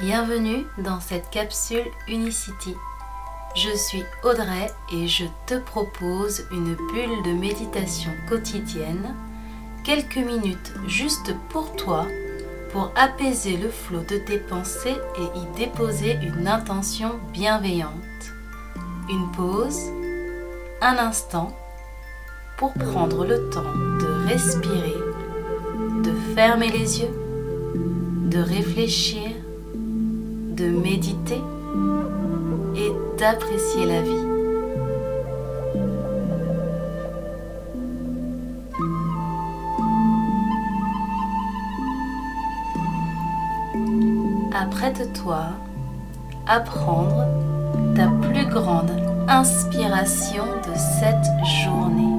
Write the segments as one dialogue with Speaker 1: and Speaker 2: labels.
Speaker 1: Bienvenue dans cette capsule Unicity. Je suis Audrey et je te propose une bulle de méditation quotidienne, quelques minutes juste pour toi, pour apaiser le flot de tes pensées et y déposer une intention bienveillante. Une pause, un instant, pour prendre le temps de respirer, de fermer les yeux, de réfléchir de méditer et d'apprécier la vie. Apprête-toi à prendre ta plus grande inspiration de cette journée.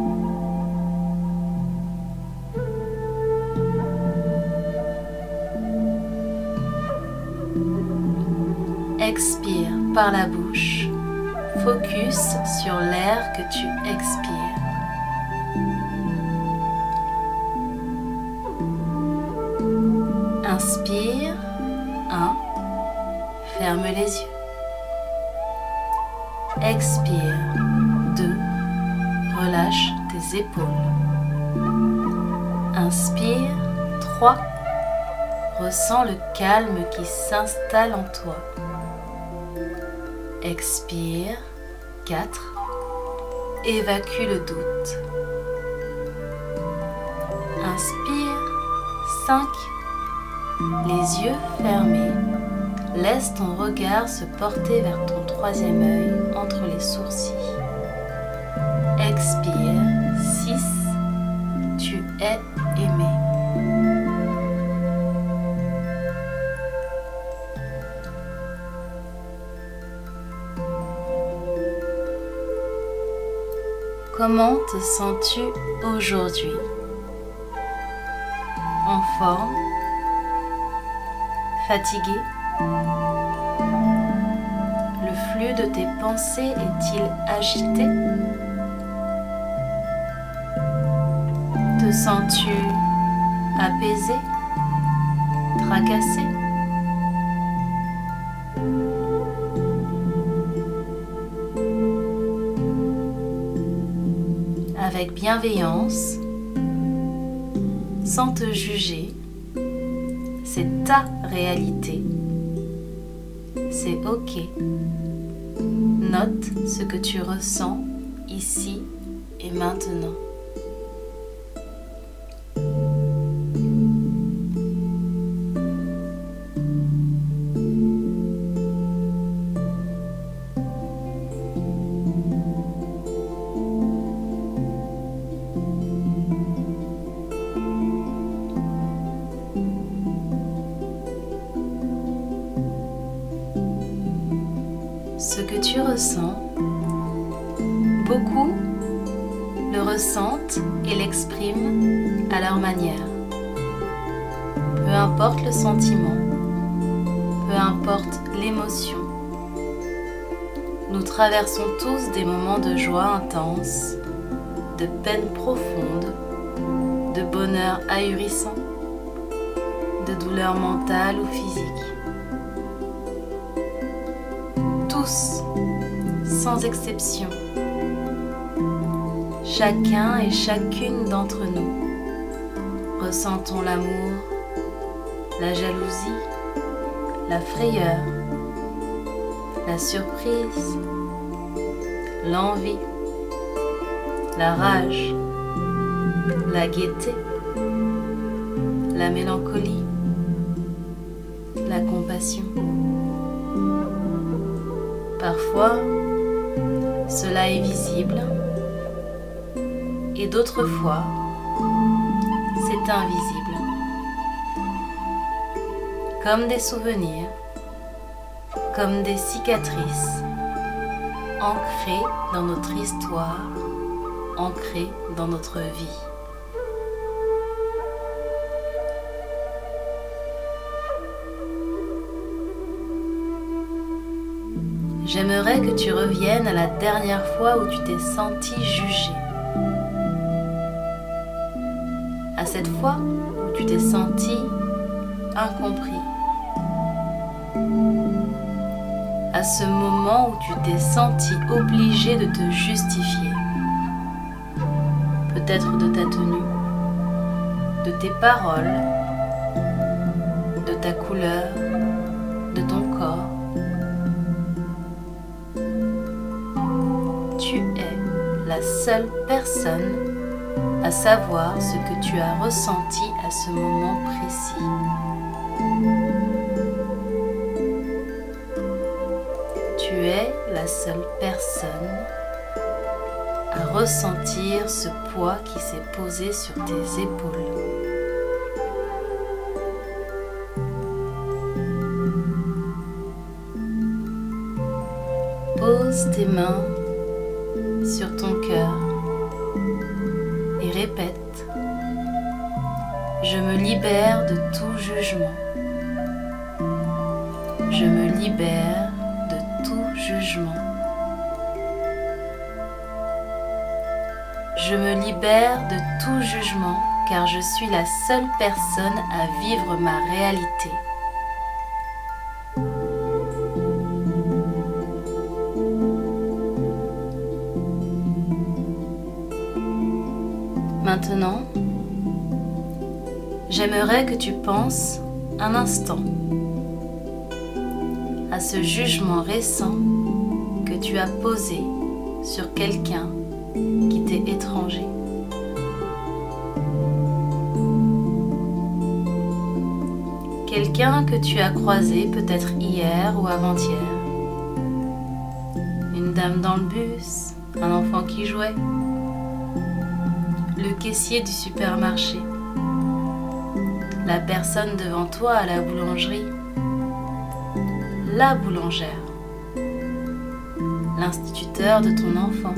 Speaker 1: Expire par la bouche. Focus sur l'air que tu expires. Inspire. 1. Ferme les yeux. Expire. 2. Relâche tes épaules. Inspire. 3. Ressens le calme qui s'installe en toi. Expire. 4. Évacue le doute. Inspire. 5. Les yeux fermés. Laisse ton regard se porter vers ton troisième œil entre les sourcils. Expire. 6. Tu es Comment te sens-tu aujourd'hui? En forme? Fatigué? Le flux de tes pensées est-il agité? Te sens-tu apaisé? Tracassé? Avec bienveillance, sans te juger. C'est ta réalité. C'est ok. Note ce que tu ressens ici et maintenant. Tu ressens. Beaucoup le ressentent et l'expriment à leur manière. Peu importe le sentiment, peu importe l'émotion, nous traversons tous des moments de joie intense, de peine profonde, de bonheur ahurissant, de douleur mentale ou physique. Sans exception. Chacun et chacune d'entre nous ressentons l'amour, la jalousie, la frayeur, la surprise, l'envie, la rage, la gaieté, la mélancolie, la compassion. Parfois, cela est visible et d'autres fois, c'est invisible. Comme des souvenirs, comme des cicatrices ancrées dans notre histoire, ancrées dans notre vie. J'aimerais que tu reviennes à la dernière fois où tu t'es senti jugé. À cette fois où tu t'es senti incompris. ce moment où tu t'es senti obligé de te justifier. Peut-être de ta tenue, de tes paroles, de ta couleur, la seule personne à savoir ce que tu as ressenti à ce moment précis. Tu es la seule personne à ressentir ce poids qui s'est posé sur tes épaules. Pose tes mains sur ton cœur et répète, je me libère de tout jugement. Je me libère de tout jugement. Je me libère de tout jugement car je suis la seule personne à vivre ma réalité. J'aimerais que tu penses un instant à ce jugement récent que tu as posé sur quelqu'un qui t'est étranger. Quelqu'un que tu as croisé peut-être hier ou avant-hier. Une dame dans le bus, un enfant qui jouait, le caissier du supermarché, la personne devant toi à la boulangerie, la boulangère, l'instituteur de ton enfant.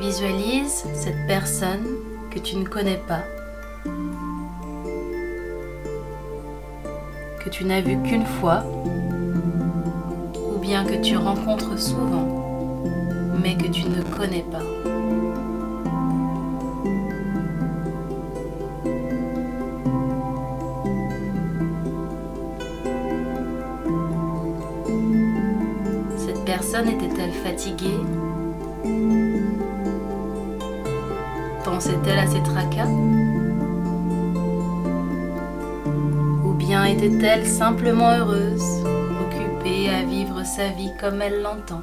Speaker 1: Visualise cette personne que tu ne connais pas, que tu n'as vue qu'une fois bien que tu rencontres souvent, mais que tu ne connais pas. Personne était-elle fatiguée Pensait-elle à ses tracas Ou bien était-elle simplement heureuse à vivre sa vie comme elle l'entend.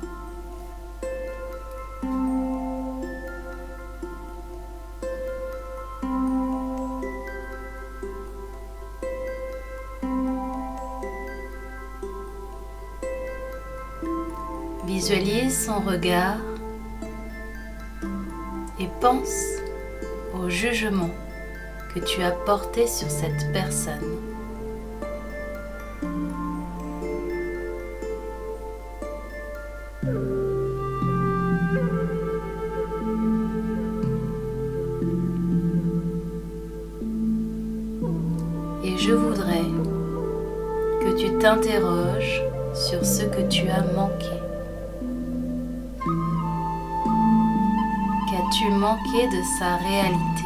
Speaker 1: Visualise son regard et pense au jugement que tu as porté sur cette personne. Et je voudrais que tu t'interroges sur ce que tu as manqué. Qu'as-tu manqué de sa réalité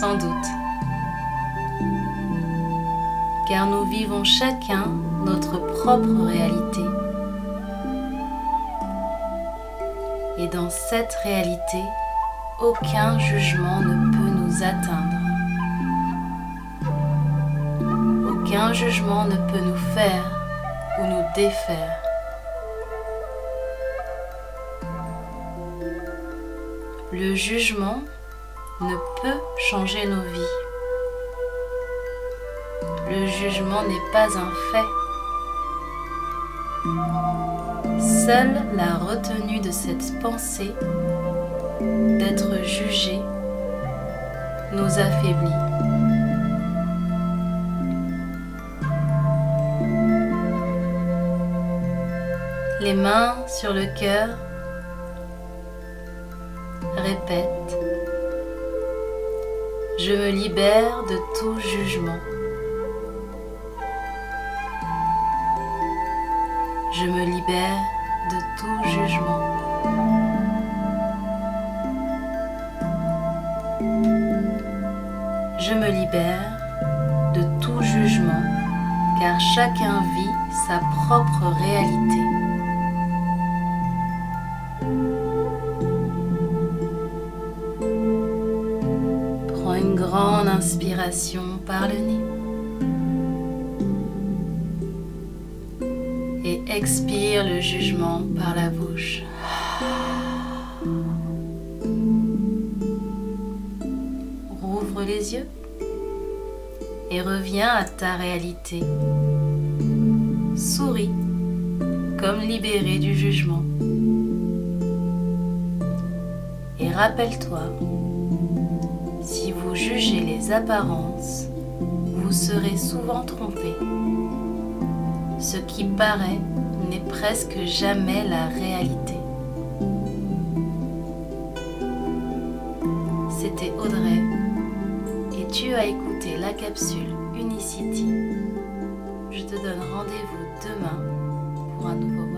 Speaker 1: sans doute. Car nous vivons chacun notre propre réalité. Et dans cette réalité, aucun jugement ne peut nous atteindre. Aucun jugement ne peut nous faire ou nous défaire. Le jugement ne peut changer nos vies. Le jugement n'est pas un fait. Seule la retenue de cette pensée d'être jugé nous affaiblit. Les mains sur le cœur Répète. Je me libère de tout jugement. Je me libère de tout jugement. Je me libère de tout jugement car chacun vit sa propre réalité. Prends une grande inspiration par le nez. Expire le jugement par la bouche. Rouvre les yeux et reviens à ta réalité. Souris comme libéré du jugement. Et rappelle-toi, si vous jugez les apparences, vous serez souvent trompé. Ce qui paraît n'est presque jamais la réalité. C'était Audrey et tu as écouté la capsule Unicity. Je te donne rendez-vous demain pour un nouveau